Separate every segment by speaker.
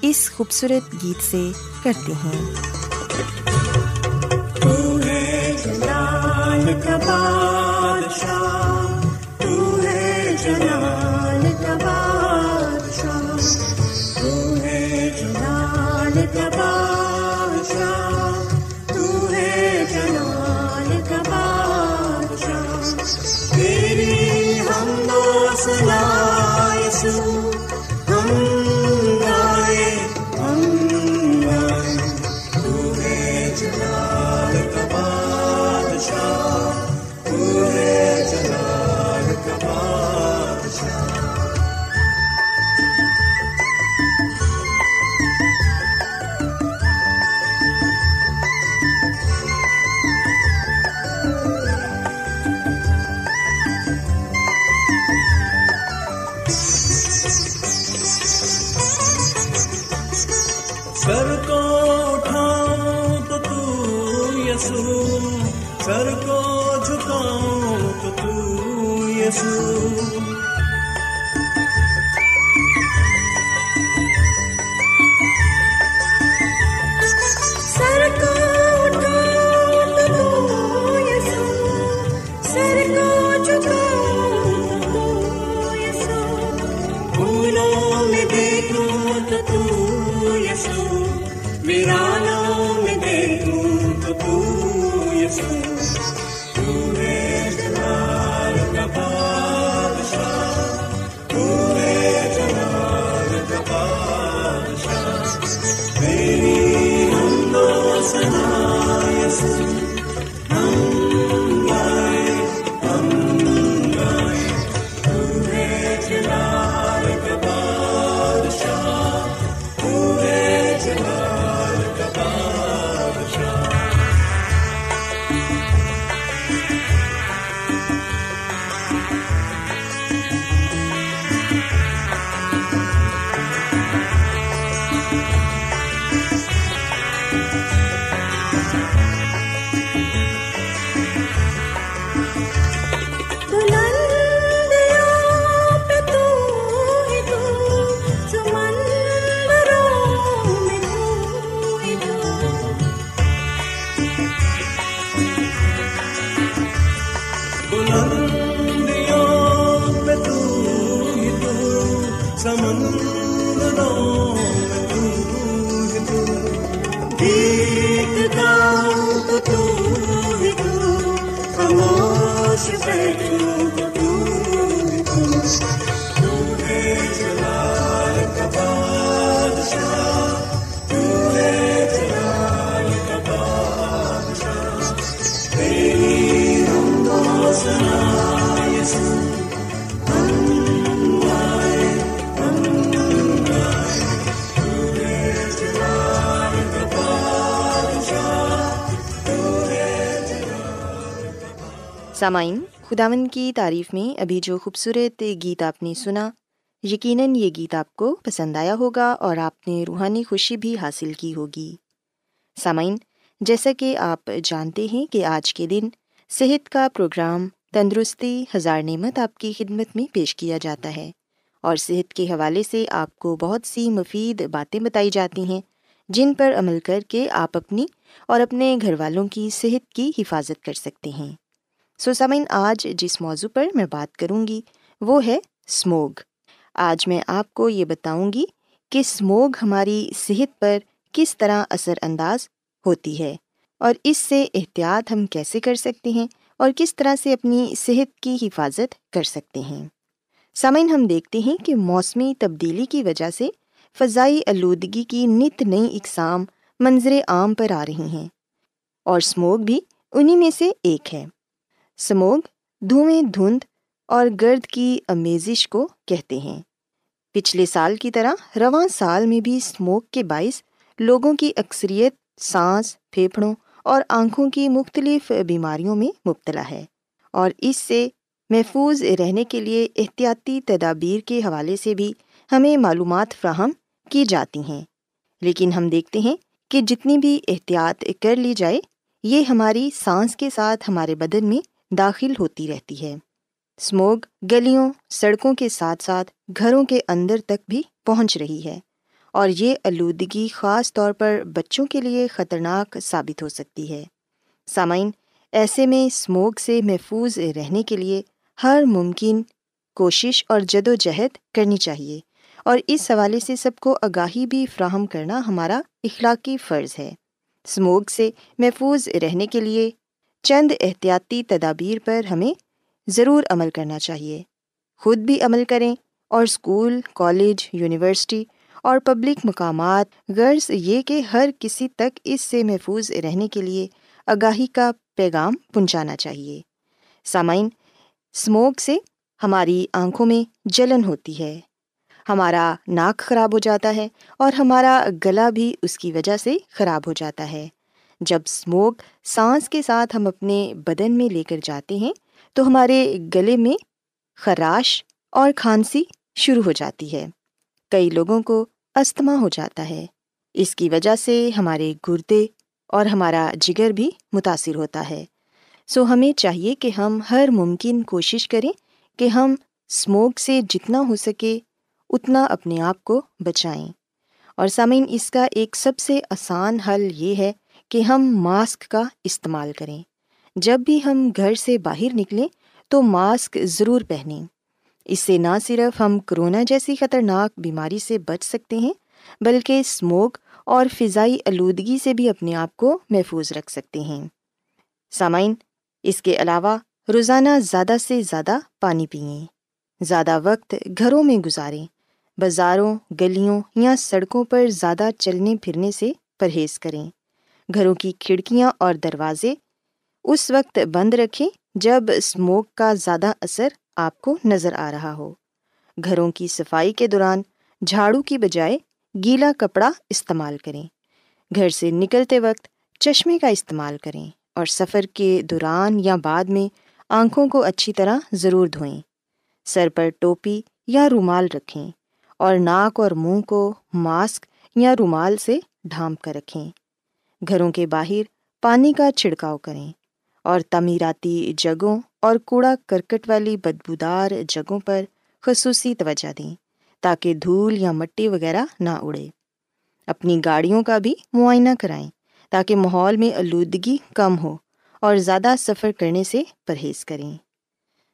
Speaker 1: اس خوبصورت گیت سے کرتے ہیں۔
Speaker 2: سر
Speaker 1: سامعین خداون کی تعریف میں ابھی جو خوبصورت گیت آپ نے سنا، یقیناً یہ گیت آپ کو پسند آیا ہوگا اور آپ نے روحانی خوشی بھی حاصل کی ہوگی۔ سامعین، جیسا کہ آپ جانتے ہیں کہ آج کے دن صحت کا پروگرام تندرستی ہزار نعمت آپ کی خدمت میں پیش کیا جاتا ہے اور صحت کے حوالے سے آپ کو بہت سی مفید باتیں بتائی جاتی ہیں جن پر عمل کر کے آپ اپنی اور اپنے گھر والوں کی صحت کی حفاظت کر سکتے ہیں۔ سو سمعین آج جس موضوع پر میں بات کروں گی، وہ ہے اسموگ آج میں آپ کو یہ بتاؤں گی کہ اسموگ ہماری صحت پر کس طرح اثر انداز ہوتی ہے اور اس سے احتیاط ہم کیسے کر سکتے ہیں اور کس طرح سے اپنی صحت کی حفاظت کر سکتے ہیں۔ سامعین، ہم دیکھتے ہیں کہ موسمی تبدیلی کی وجہ سے فضائی آلودگی کی نت نئی اقسام منظر عام پر آ رہی ہیں اور اسموگ بھی انہیں میں سے ایک ہے۔ سموگ، دھوئیں دھند اور گرد کی امیزش کو کہتے ہیں۔ پچھلے سال کی طرح رواں سال میں بھی اسموگ کے باعث لوگوں کی اکثریت سانس، پھیپھڑوں اور آنکھوں کی مختلف بیماریوں میں مبتلا ہے اور اس سے محفوظ رہنے کے لیے احتیاطی تدابیر کے حوالے سے بھی ہمیں معلومات فراہم کی جاتی ہیں۔ لیکن ہم دیکھتے ہیں کہ جتنی بھی احتیاط کر لی جائے، یہ ہماری سانس کے ساتھ ہمارے بدن میں داخل ہوتی رہتی ہے۔ اسموگ گلیوں، سڑکوں کے ساتھ ساتھ گھروں کے اندر تک بھی پہنچ رہی ہے اور یہ آلودگی خاص طور پر بچوں کے لیے خطرناک ثابت ہو سکتی ہے۔ سامعین، ایسے میں اسموگ سے محفوظ رہنے کے لیے ہر ممکن کوشش اور جد و جہد کرنی چاہیے اور اس حوالے سے سب کو آگاہی بھی فراہم کرنا ہمارا اخلاقی فرض ہے۔ اسموگ سے محفوظ رہنے کے لیے چند احتیاطی تدابیر پر ہمیں ضرور عمل کرنا چاہیے۔ خود بھی عمل کریں اور اسکول، کالج، یونیورسٹی اور پبلک مقامات، غرض یہ کہ ہر کسی تک اس سے محفوظ رہنے کے لیے آگاہی کا پیغام پہنچانا چاہیے۔ سامعین اسموگ سے ہماری آنکھوں میں جلن ہوتی ہے۔ ہمارا ناک خراب ہو جاتا ہے اور ہمارا گلا بھی اس کی وجہ سے خراب ہو جاتا ہے۔ جب اسموگ سانس کے ساتھ ہم اپنے بدن میں لے کر جاتے ہیں، تو ہمارے گلے میں خراش اور کھانسی شروع ہو جاتی ہے۔ کئی لوگوں کو استھما ہو جاتا ہے۔ اس کی وجہ سے ہمارے گردے اور ہمارا جگر بھی متاثر ہوتا ہے۔ سو ہمیں چاہیے کہ ہم ہر ممکن کوشش کریں کہ ہم اسموگ سے جتنا ہو سکے اتنا اپنے آپ کو بچائیں۔ اور سامعین، اس کا ایک سب سے آسان حل یہ ہے کہ ہم ماسک کا استعمال کریں۔ جب بھی ہم گھر سے باہر نکلیں تو ماسک ضرور پہنیں۔ اس سے نہ صرف ہم کرونا جیسی خطرناک بیماری سے بچ سکتے ہیں، بلکہ اسموگ اور فضائی آلودگی سے بھی اپنے آپ کو محفوظ رکھ سکتے ہیں۔ سامعین، اس کے علاوہ روزانہ زیادہ سے زیادہ پانی پئیں زیادہ وقت گھروں میں گزاریں۔ بازاروں، گلیوں یا سڑکوں پر زیادہ چلنے پھرنے سے پرہیز کریں۔ گھروں کی کھڑکیاں اور دروازے، اس وقت بند رکھیں جب اسموک کا زیادہ اثر آپ کو نظر آ رہا ہو۔ گھروں کی صفائی کے دوران جھاڑو کی بجائے گیلا کپڑا استعمال کریں۔ گھر سے نکلتے وقت چشمے کا استعمال کریں اور سفر کے دوران یا بعد میں آنکھوں کو اچھی طرح ضرور دھوئیں۔ سر پر ٹوپی یا رومال رکھیں اور ناک اور منہ کو ماسک یا رومال سے ڈھانپ کر رکھیں۔ گھروں کے باہر پانی کا چھڑکاؤ کریں اور تعمیراتی جگہوں اور کوڑا کرکٹ والی بدبودار جگہوں پر خصوصی توجہ دیں تاکہ دھول یا مٹی وغیرہ نہ اڑے۔ اپنی گاڑیوں کا بھی معائنہ کرائیں تاکہ ماحول میں آلودگی کم ہو اور زیادہ سفر کرنے سے پرہیز کریں۔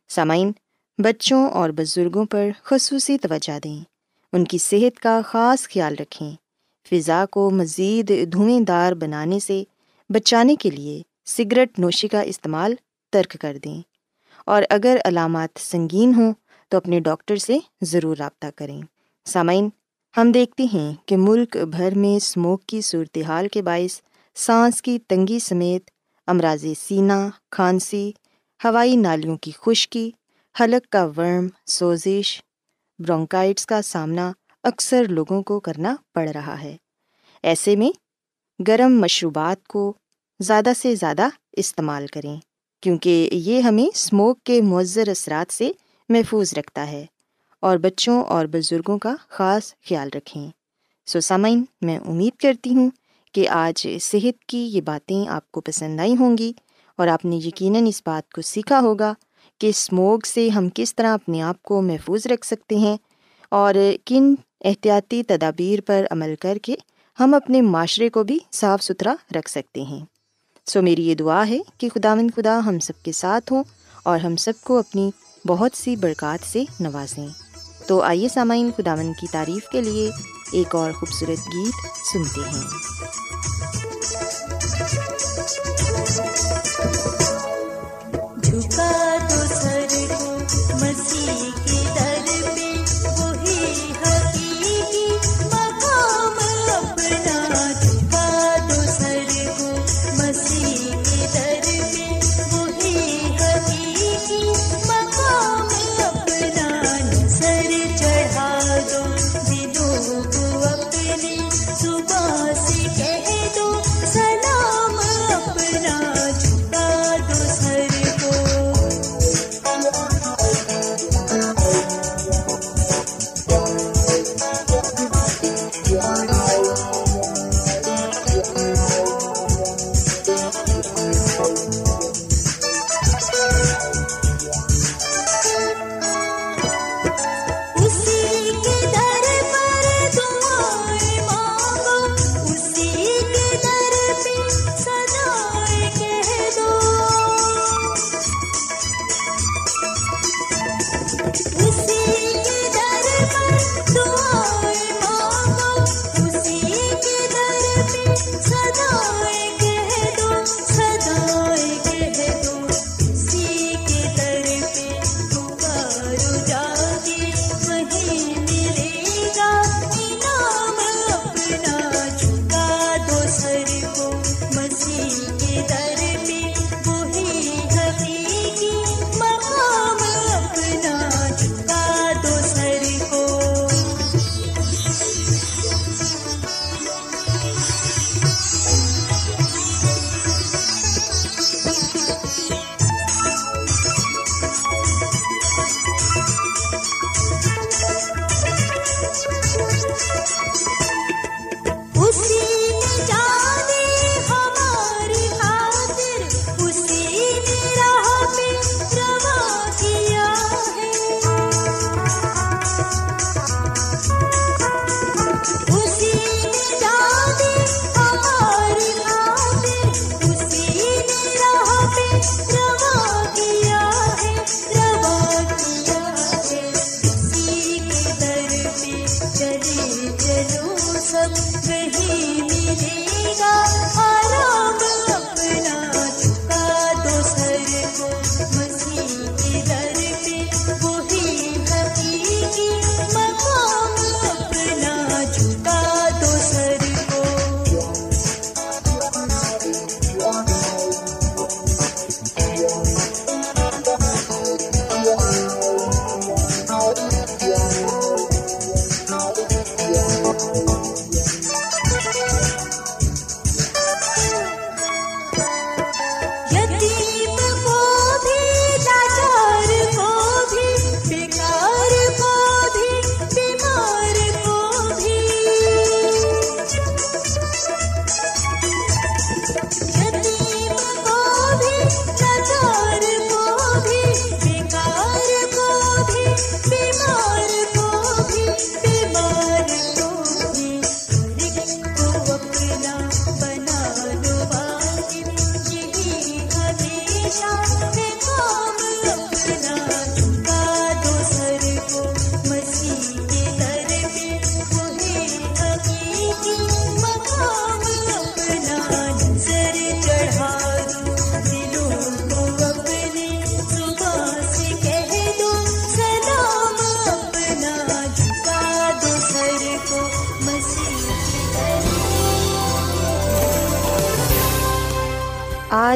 Speaker 1: سامعین، بچوں اور بزرگوں پر خصوصی توجہ دیں۔ ان کی صحت کا خاص خیال رکھیں۔ فضا کو مزید دھوئیں دار بنانے سے بچانے کے لیے سگریٹ نوشی کا استعمال ترک کر دیں۔ اور اگر علامات سنگین ہوں تو اپنے ڈاکٹر سے ضرور رابطہ کریں۔ سامعین، ہم دیکھتے ہیں کہ ملک بھر میں اسموک کی صورتحال کے باعث سانس کی تنگی سمیت امراض سینہ کھانسی، ہوائی نالیوں کی خشکی، حلق کا ورم، سوزش، برونکائٹس کا سامنا اکثر لوگوں کو کرنا پڑ رہا ہے۔ ایسے میں گرم مشروبات کو زیادہ سے زیادہ استعمال کریں، کیونکہ یہ ہمیں اسموک کے مؤثر اثرات سے محفوظ رکھتا ہے اور بچوں اور بزرگوں کا خاص خیال رکھیں۔ سو سامعین، میں امید کرتی ہوں
Speaker 3: کہ آج صحت کی یہ باتیں آپ کو پسند آئی ہوں گی اور آپ نے یقیناً اس بات کو سیکھا ہوگا کہ اسموگ سے ہم کس طرح اپنے آپ کو محفوظ رکھ سکتے ہیں اور کن احتیاطی تدابیر پر عمل کر کے ہم اپنے معاشرے کو بھی صاف ستھرا رکھ سکتے ہیں۔ سو میری یہ دعا ہے کہ خدا مند خدا ہم سب کے ساتھ ہوں اور ہم سب کو اپنی بہت سی برکات سے نوازیں۔ تو آئیے سامعین خدا مند کی تعریف کے لیے ایک اور خوبصورت گیت سنتے ہیں۔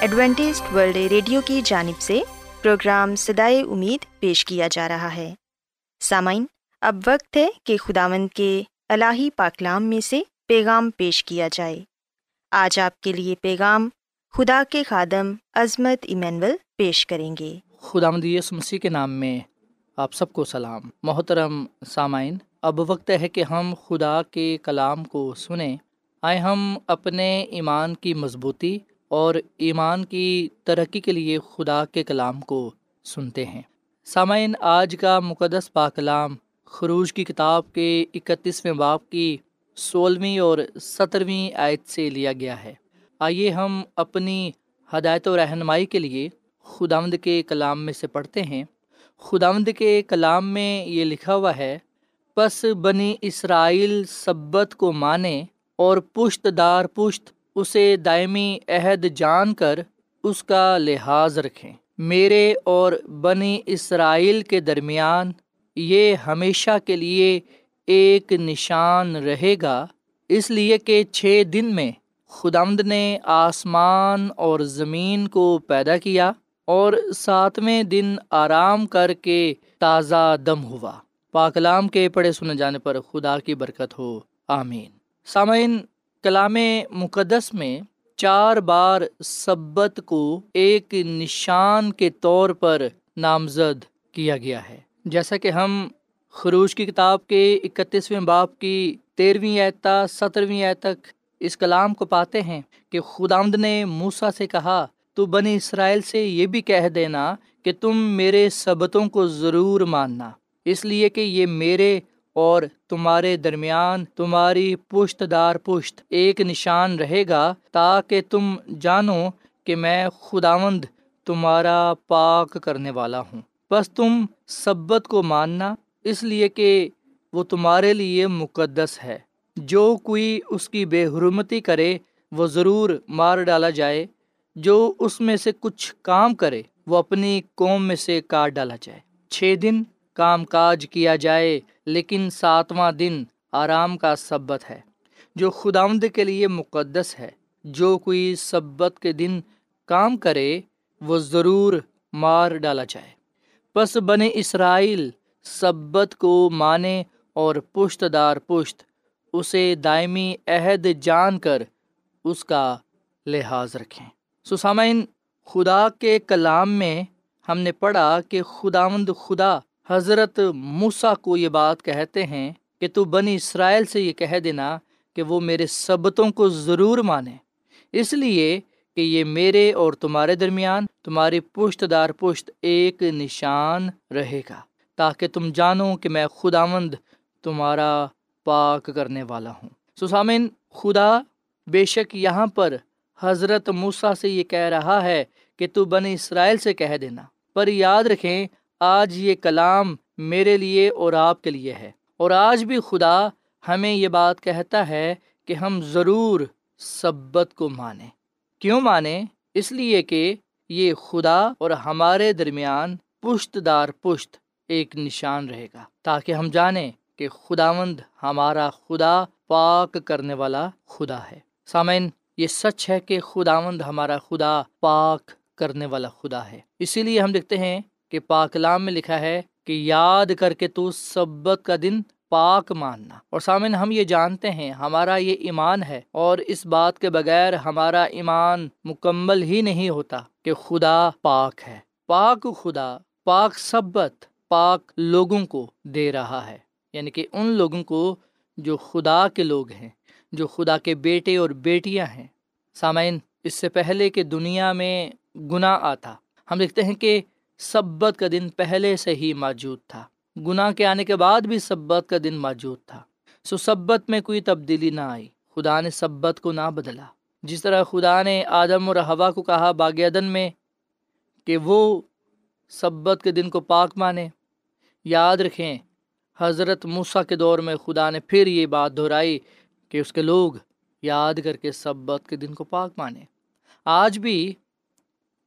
Speaker 1: Adventist world radio کی جانب سے پروگرام سدائے امید پیش کیا جا رہا ہے۔ سامعین، اب وقت ہے کہ خداوند کے الہی پاکلام میں سے پیغام پیش کیا جائے۔ آج آپ کے لیے پیغام خدا کے خادم عظمت ایمینول پیش کریں گے۔
Speaker 4: خدا مدیس مسیح کے نام میں آپ سب کو سلام۔ محترم سامعین، اب وقت ہے کہ ہم خدا کے کلام کو سنیں۔ آئے ہم اپنے ایمان کی مضبوطی اور ایمان کی ترقی کے لیے خدا کے کلام کو سنتے ہیں۔ سامعین، آج کا مقدس پاکلام خروج کی کتاب کے اکتیسویں باپ کی سولہویں اور سترویں آیت سے لیا گیا ہے۔ آئیے ہم اپنی ہدایت و رہنمائی کے لیے خداوند کے کلام میں سے پڑھتے ہیں۔ خداوند کے کلام میں یہ لکھا ہوا ہے، پس بنی اسرائیل سبت کو مانے اور پشت دار پشت اسے دائمی عہد جان کر اس کا لحاظ رکھیں۔ میرے اور بنی اسرائیل کے درمیان یہ ہمیشہ کے لیے ایک نشان رہے گا، اس لیے کہ چھ دن میں خدمد نے آسمان اور زمین کو پیدا کیا اور ساتویں دن آرام کر کے تازہ دم ہوا۔ پاکلام کے پڑھے سنے جانے پر خدا کی برکت ہو۔ آمین۔ سامعین کلام مقدس میں چار بار سبت کو ایک نشان کے طور پر نامزد کیا گیا ہے۔ جیسا کہ ہم خروش کی کتاب کے اکتیسویں باپ کی تیرہویں اعتا سترویں اعت تک اس کلام کو پاتے ہیں کہ خدامد نے موسا سے کہا، تو بنی اسرائیل سے یہ بھی کہہ دینا کہ تم میرے سبتوں کو ضرور ماننا۔ اس لیے کہ یہ میرے اور تمہارے درمیان تمہاری پشت دار پشت ایک نشان رہے گا تاکہ تم جانو کہ میں خداوند تمہارا پاک کرنے والا ہوں۔ بس تم سبت کو ماننا اس لیے کہ وہ تمہارے لیے مقدس ہے۔ جو کوئی اس کی بے حرمتی کرے، وہ ضرور مار ڈالا جائے۔ جو اس میں سے کچھ کام کرے، وہ اپنی قوم میں سے کاٹ ڈالا جائے۔ چھ دن کام کاج کیا جائے، لیکن ساتواں دن آرام کا سبت ہے، جو خداوند کے لیے مقدس ہے۔ جو کوئی سبت کے دن کام کرے، وہ ضرور مار ڈالا جائے۔ پس بنے اسرائیل سبت کو مانے اور پشت دار پشت، اسے دائمی عہد جان کر اس کا لحاظ رکھیں۔ سسامین خدا کے کلام میں ہم نے پڑھا کہ خداوند خدا حضرت موسا کو یہ بات کہتے ہیں کہ تو بنی اسرائیل سے یہ کہہ دینا کہ وہ میرے سبتوں کو ضرور مانے، اس لیے کہ یہ میرے اور تمہارے درمیان تمہاری پشت دار پشت ایک نشان رہے گا، تاکہ تم جانو کہ میں خداوند تمہارا پاک کرنے والا ہوں۔ سسامن خدا بے شک یہاں پر حضرت موسا سے یہ کہہ رہا ہے کہ تو بنی اسرائیل سے کہہ دینا۔ پر یاد رکھیں آج یہ کلام میرے لیے اور آپ کے لیے ہے۔ اور آج بھی خدا ہمیں یہ بات کہتا ہے کہ ہم ضرور سبت کو مانیں۔ کیوں مانیں؟ اس لیے کہ یہ خدا اور ہمارے درمیان پشت دار پشت ایک نشان رہے گا۔ تاکہ ہم جانیں کہ خداوند ہمارا خدا پاک کرنے والا خدا ہے۔ سامعین، یہ سچ ہے کہ خداوند ہمارا خدا پاک کرنے والا خدا ہے۔ اسی لیے ہم دیکھتے ہیں کہ پاکلام میں لکھا ہے کہ یاد کر کے تو سبت کا دن پاک ماننا۔ اور سامن ہم یہ جانتے ہیں، ہمارا یہ ایمان ہے، اور اس بات کے بغیر ہمارا ایمان مکمل ہی نہیں ہوتا کہ خدا پاک ہے۔ پاک خدا، پاک سبت، پاک لوگوں کو دے رہا ہے۔ یعنی کہ ان لوگوں کو جو خدا کے لوگ ہیں، جو خدا کے بیٹے اور بیٹیاں ہیں۔ سامعین، اس سے پہلے کہ دنیا میں گناہ آتا، ہم دیکھتے ہیں کہ سبت کا دن پہلے سے ہی موجود تھا۔ گناہ کے آنے کے بعد بھی سبت کا دن موجود تھا۔ سو سبت میں کوئی تبدیلی نہ آئی۔ خدا نے سبت کو نہ بدلا۔ جس طرح خدا نے آدم اور ہوا کو کہا باغ میں کہ وہ سبت کے دن کو پاک مانے۔ یاد رکھیں، حضرت موسیٰ کے دور میں خدا نے پھر یہ بات دہرائی کہ اس کے لوگ یاد کر کے سبت کے دن کو پاک مانے۔ آج بھی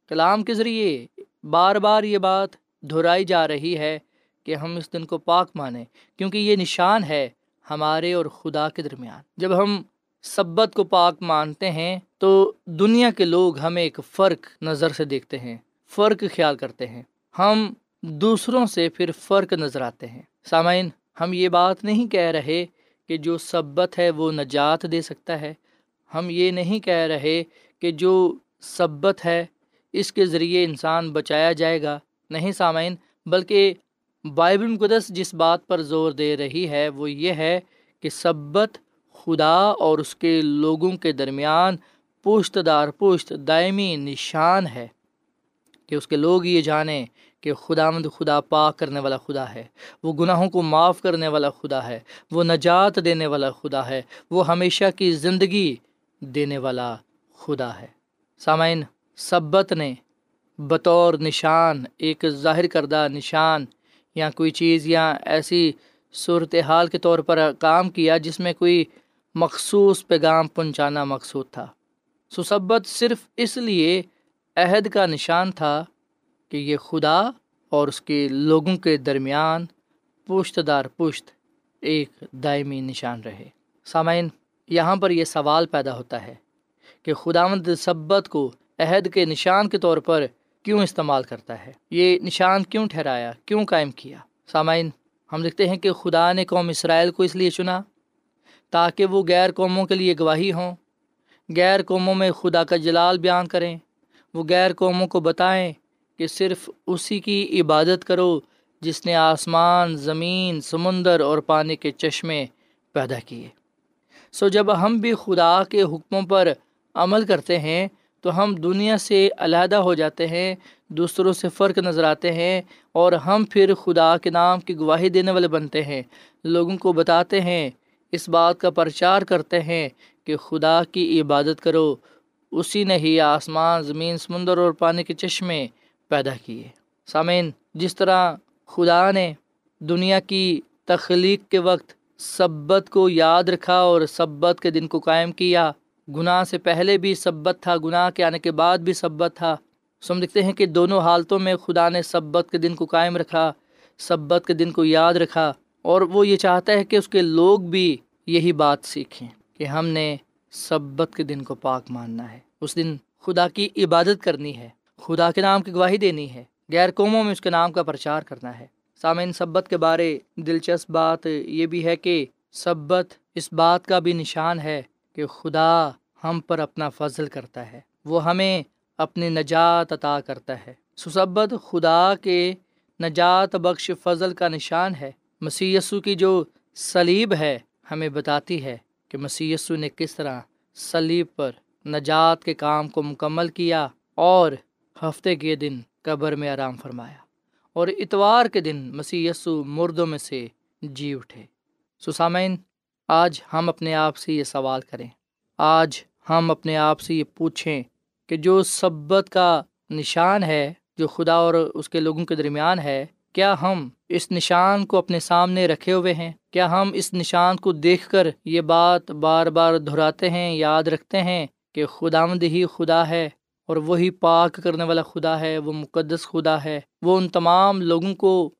Speaker 4: کلام کے ذریعے بار بار یہ بات دہرائی جا رہی ہے کہ ہم اس دن کو پاک مانیں، کیونکہ یہ نشان ہے ہمارے اور خدا کے درمیان۔ جب ہم سبت کو پاک مانتے ہیں، تو دنیا کے لوگ ہمیں ایک فرق نظر سے دیکھتے ہیں، فرق خیال کرتے ہیں۔ ہم دوسروں سے پھر فرق نظر آتے ہیں۔ سامعین، ہم یہ بات نہیں کہہ رہے کہ جو سبت ہے وہ نجات دے سکتا ہے۔ ہم یہ نہیں کہہ رہے کہ جو سبت ہے اس کے ذریعے انسان بچایا جائے گا۔ نہیں سامعین، بلکہ بائبل مقدس جس بات پر زور دے رہی ہے، وہ یہ ہے کہ سبت خدا اور اس کے لوگوں کے درمیان پشت دار پشت، دائمی نشان ہے کہ اس کے لوگ یہ جانیں کہ خدا مند خدا پاک کرنے والا خدا ہے، وہ گناہوں کو معاف کرنے والا خدا ہے، وہ نجات دینے والا خدا ہے، وہ ہمیشہ کی زندگی دینے والا خدا ہے۔ سامعین سبت نے بطور نشان، ایک ظاہر کردہ نشان یا کوئی چیز یا ایسی صورتحال کے طور پر کام کیا جس میں کوئی مخصوص پیغام پہنچانا مقصود تھا۔ سسبت صرف اس لیے عہد کا نشان تھا کہ یہ خدا اور اس کے لوگوں کے درمیان پشت دار پشت ایک دائمی نشان رہے۔ سامعین، یہاں پر یہ سوال پیدا ہوتا ہے کہ خداوند سبت کو عہد کے نشان کے طور پر کیوں استعمال کرتا ہے؟ یہ نشان کیوں ٹھہرایا؟ کیوں قائم کیا؟ سامعین، ہم دیکھتے ہیں کہ خدا نے قوم اسرائیل کو اس لیے چنا تاکہ وہ غیر قوموں کے لیے گواہی ہوں۔ غیر قوموں میں خدا کا جلال بیان کریں۔ وہ غیر قوموں کو بتائیں کہ صرف اسی کی عبادت کرو جس نے آسمان، زمین، سمندر اور پانی کے چشمے پیدا کیے۔ سو جب ہم بھی خدا کے حکموں پر عمل کرتے ہیں تو ہم دنیا سے علیحدہ ہو جاتے ہیں، دوسروں سے فرق نظر آتے ہیں اور ہم پھر خدا کے نام کی گواہی دینے والے بنتے ہیں۔ لوگوں کو بتاتے ہیں، اس بات کا پرچار کرتے ہیں کہ خدا کی عبادت کرو۔ اسی نے ہی آسمان، زمین، سمندر اور پانی کے چشمے پیدا کیے۔ سامعین، جس طرح خدا نے دنیا کی تخلیق کے وقت سبت کو یاد رکھا اور سبت کے دن کو قائم کیا گناہ سے پہلے بھی سبت تھا، گناہ کے آنے کے بعد بھی سبت تھا۔ سو ہم دیکھتے ہیں کہ دونوں حالتوں میں خدا نے سبت کے دن کو قائم رکھا، سبت کے دن کو یاد رکھا۔ اور وہ یہ چاہتا ہے کہ اس کے لوگ بھی یہی بات سیکھیں کہ ہم نے سبت کے دن کو پاک ماننا ہے۔ اس دن خدا کی عبادت کرنی ہے، خدا کے نام کی گواہی دینی ہے، غیر قوموں میں اس کے نام کا پرچار کرنا ہے۔ سامعین، سبت کے بارے دلچسپ بات یہ بھی ہے کہ سبت اس بات کا بھی نشان ہے کہ خدا ہم پر اپنا فضل کرتا ہے۔ وہ ہمیں اپنی نجات عطا کرتا ہے۔ سسبت خدا کے نجات بخش فضل کا نشان ہے۔ مسی کی جو سلیب ہے، ہمیں بتاتی ہے کہ مسی نے کس طرح سلیب پر نجات کے کام کو مکمل کیا اور ہفتے کے دن قبر میں آرام فرمایا۔ اور اتوار کے دن مسی مردوں میں سے جی اٹھے۔ سسامین آج ہم اپنے آپ سے یہ سوال کریں۔ آج ہم اپنے آپ سے یہ پوچھیں کہ جو سبت کا نشان ہے، جو خدا اور اس کے لوگوں کے درمیان ہے، کیا ہم اس نشان کو اپنے سامنے رکھے ہوئے ہیں؟ کیا ہم اس نشان کو دیکھ کر یہ بات بار بار دہراتے ہیں، یاد رکھتے ہیں کہ خدا مند ہی خدا ہے اور وہی پاک کرنے والا خدا ہے، وہ مقدس خدا ہے۔ وہ ان تمام لوگوں کو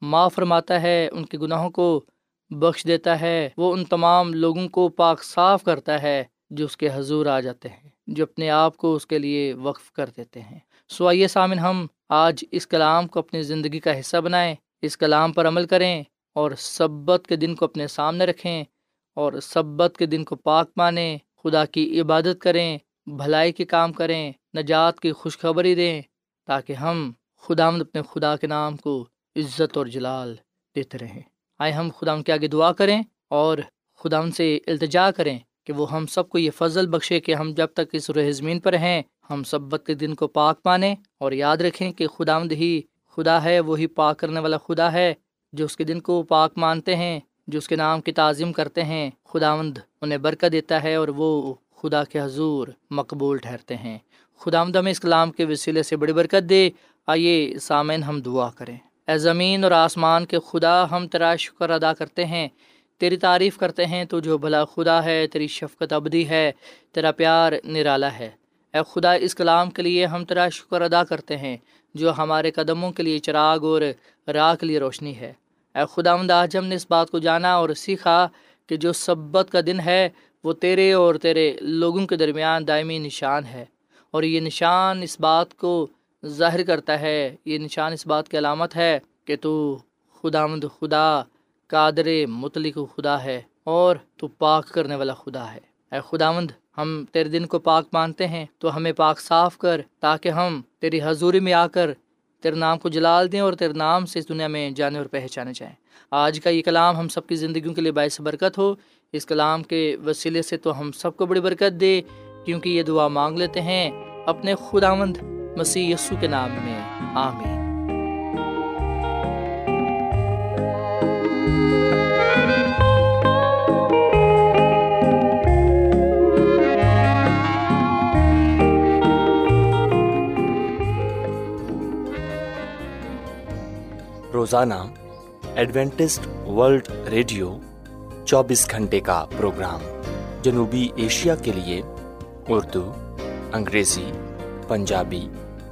Speaker 4: معاف فرماتا ہے، ان کے گناہوں کو بخش دیتا ہے، وہ ان تمام لوگوں کو پاک صاف کرتا ہے جو اس کے حضور آ جاتے ہیں، جو اپنے آپ کو اس کے لیے وقف کر دیتے ہیں۔ سو آئیے سامن ہم آج اس کلام کو اپنی زندگی کا حصہ بنائیں، اس کلام پر عمل کریں اور سبت کے دن کو اپنے سامنے رکھیں اور سبت کے دن کو پاک مانیں، خدا کی عبادت کریں، بھلائی کے کام کریں، نجات کی خوشخبری دیں تاکہ ہم خدا اپنے خدا کے نام کو عزت اور جلال دیتے رہیں۔ آئے ہم خدا ان کے آگے دعا کریں اور خدا ان سے التجا کریں کہ وہ ہم سب کو یہ فضل بخشے کہ ہم جب تک اس روح زمین پر ہیں، ہم سبت کے دن کو پاک مانیں اور یاد رکھیں کہ خدا ہی خدا ہے، وہی پاک کرنے والا خدا ہے، جو اس کے دن کو پاک مانتے ہیں، جو اس کے نام کی تعظیم کرتے ہیں، خداوند انہیں برکت دیتا ہے اور وہ خدا کے حضور مقبول ٹھہرتے ہیں۔ خداوند ہمیں اس کلام کے وسیلے سے بڑی برکت دے۔ آئیے سامعین ہم دعا کریں۔ اے زمین اور آسمان کے خدا ہم تیرا شکر ادا کرتے ہیں۔ تیری تعریف کرتے ہیں تو جو بھلا خدا ہے، تیری شفقت ابدی ہے، تیرا پیار نرالا ہے۔ اے خدا، اس کلام کے لیے ہم تیرا شکر ادا کرتے ہیں، جو ہمارے قدموں کے لیے چراغ اور راہ کے لیے روشنی ہے۔ اے خدا آج ہم نے اس بات کو جانا اور سیکھا کہ جو سبت کا دن ہے، وہ تیرے اور تیرے لوگوں کے درمیان دائمی نشان ہے۔ اور یہ نشان اس بات کو ظاہر کرتا ہے، یہ نشان اس بات کی علامت ہے کہ تو خداوند خدا، قادر مطلق خدا ہے اور تو پاک کرنے والا خدا ہے۔ اے خداوند، ہم تیرے دن کو پاک مانتے ہیں، تو ہمیں پاک صاف کر تاکہ ہم تیری حضوری میں آ کر تیرے نام کو جلال دیں اور تیرے نام سے اس دنیا میں جانے اور پہچانے جائیں۔ آج کا یہ کلام ہم سب کی زندگیوں کے لیے باعث برکت ہو۔ اس کلام کے وسیلے سے تو ہم سب کو بڑی برکت دے، کیونکہ یہ دعا مانگ لیتے ہیں اپنے خداوند مسیح یسو کے نام میں، آمین۔
Speaker 5: روزانہ ایڈوینٹسٹ ورلڈ ریڈیو چوبیس گھنٹے کا پروگرام جنوبی ایشیا کے لیے اردو، انگریزی، Punjabi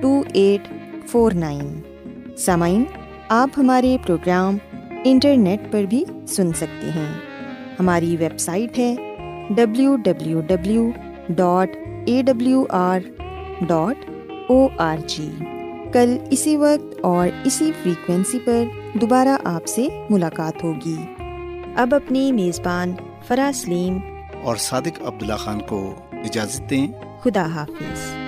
Speaker 1: two eight four nine سامعین آپ ہمارے پروگرام انٹرنیٹ پر بھی سن سکتے ہیں۔ ہماری ویب سائٹ ہے W W W dot A W R dot O R G کل اسی وقت اور اسی فریکوینسی پر دوبارہ آپ سے ملاقات ہوگی۔ اب اپنی میزبان فرا سلیم
Speaker 6: اور صادق عبداللہ خان کو اجازت دیں۔
Speaker 1: خدا حافظ۔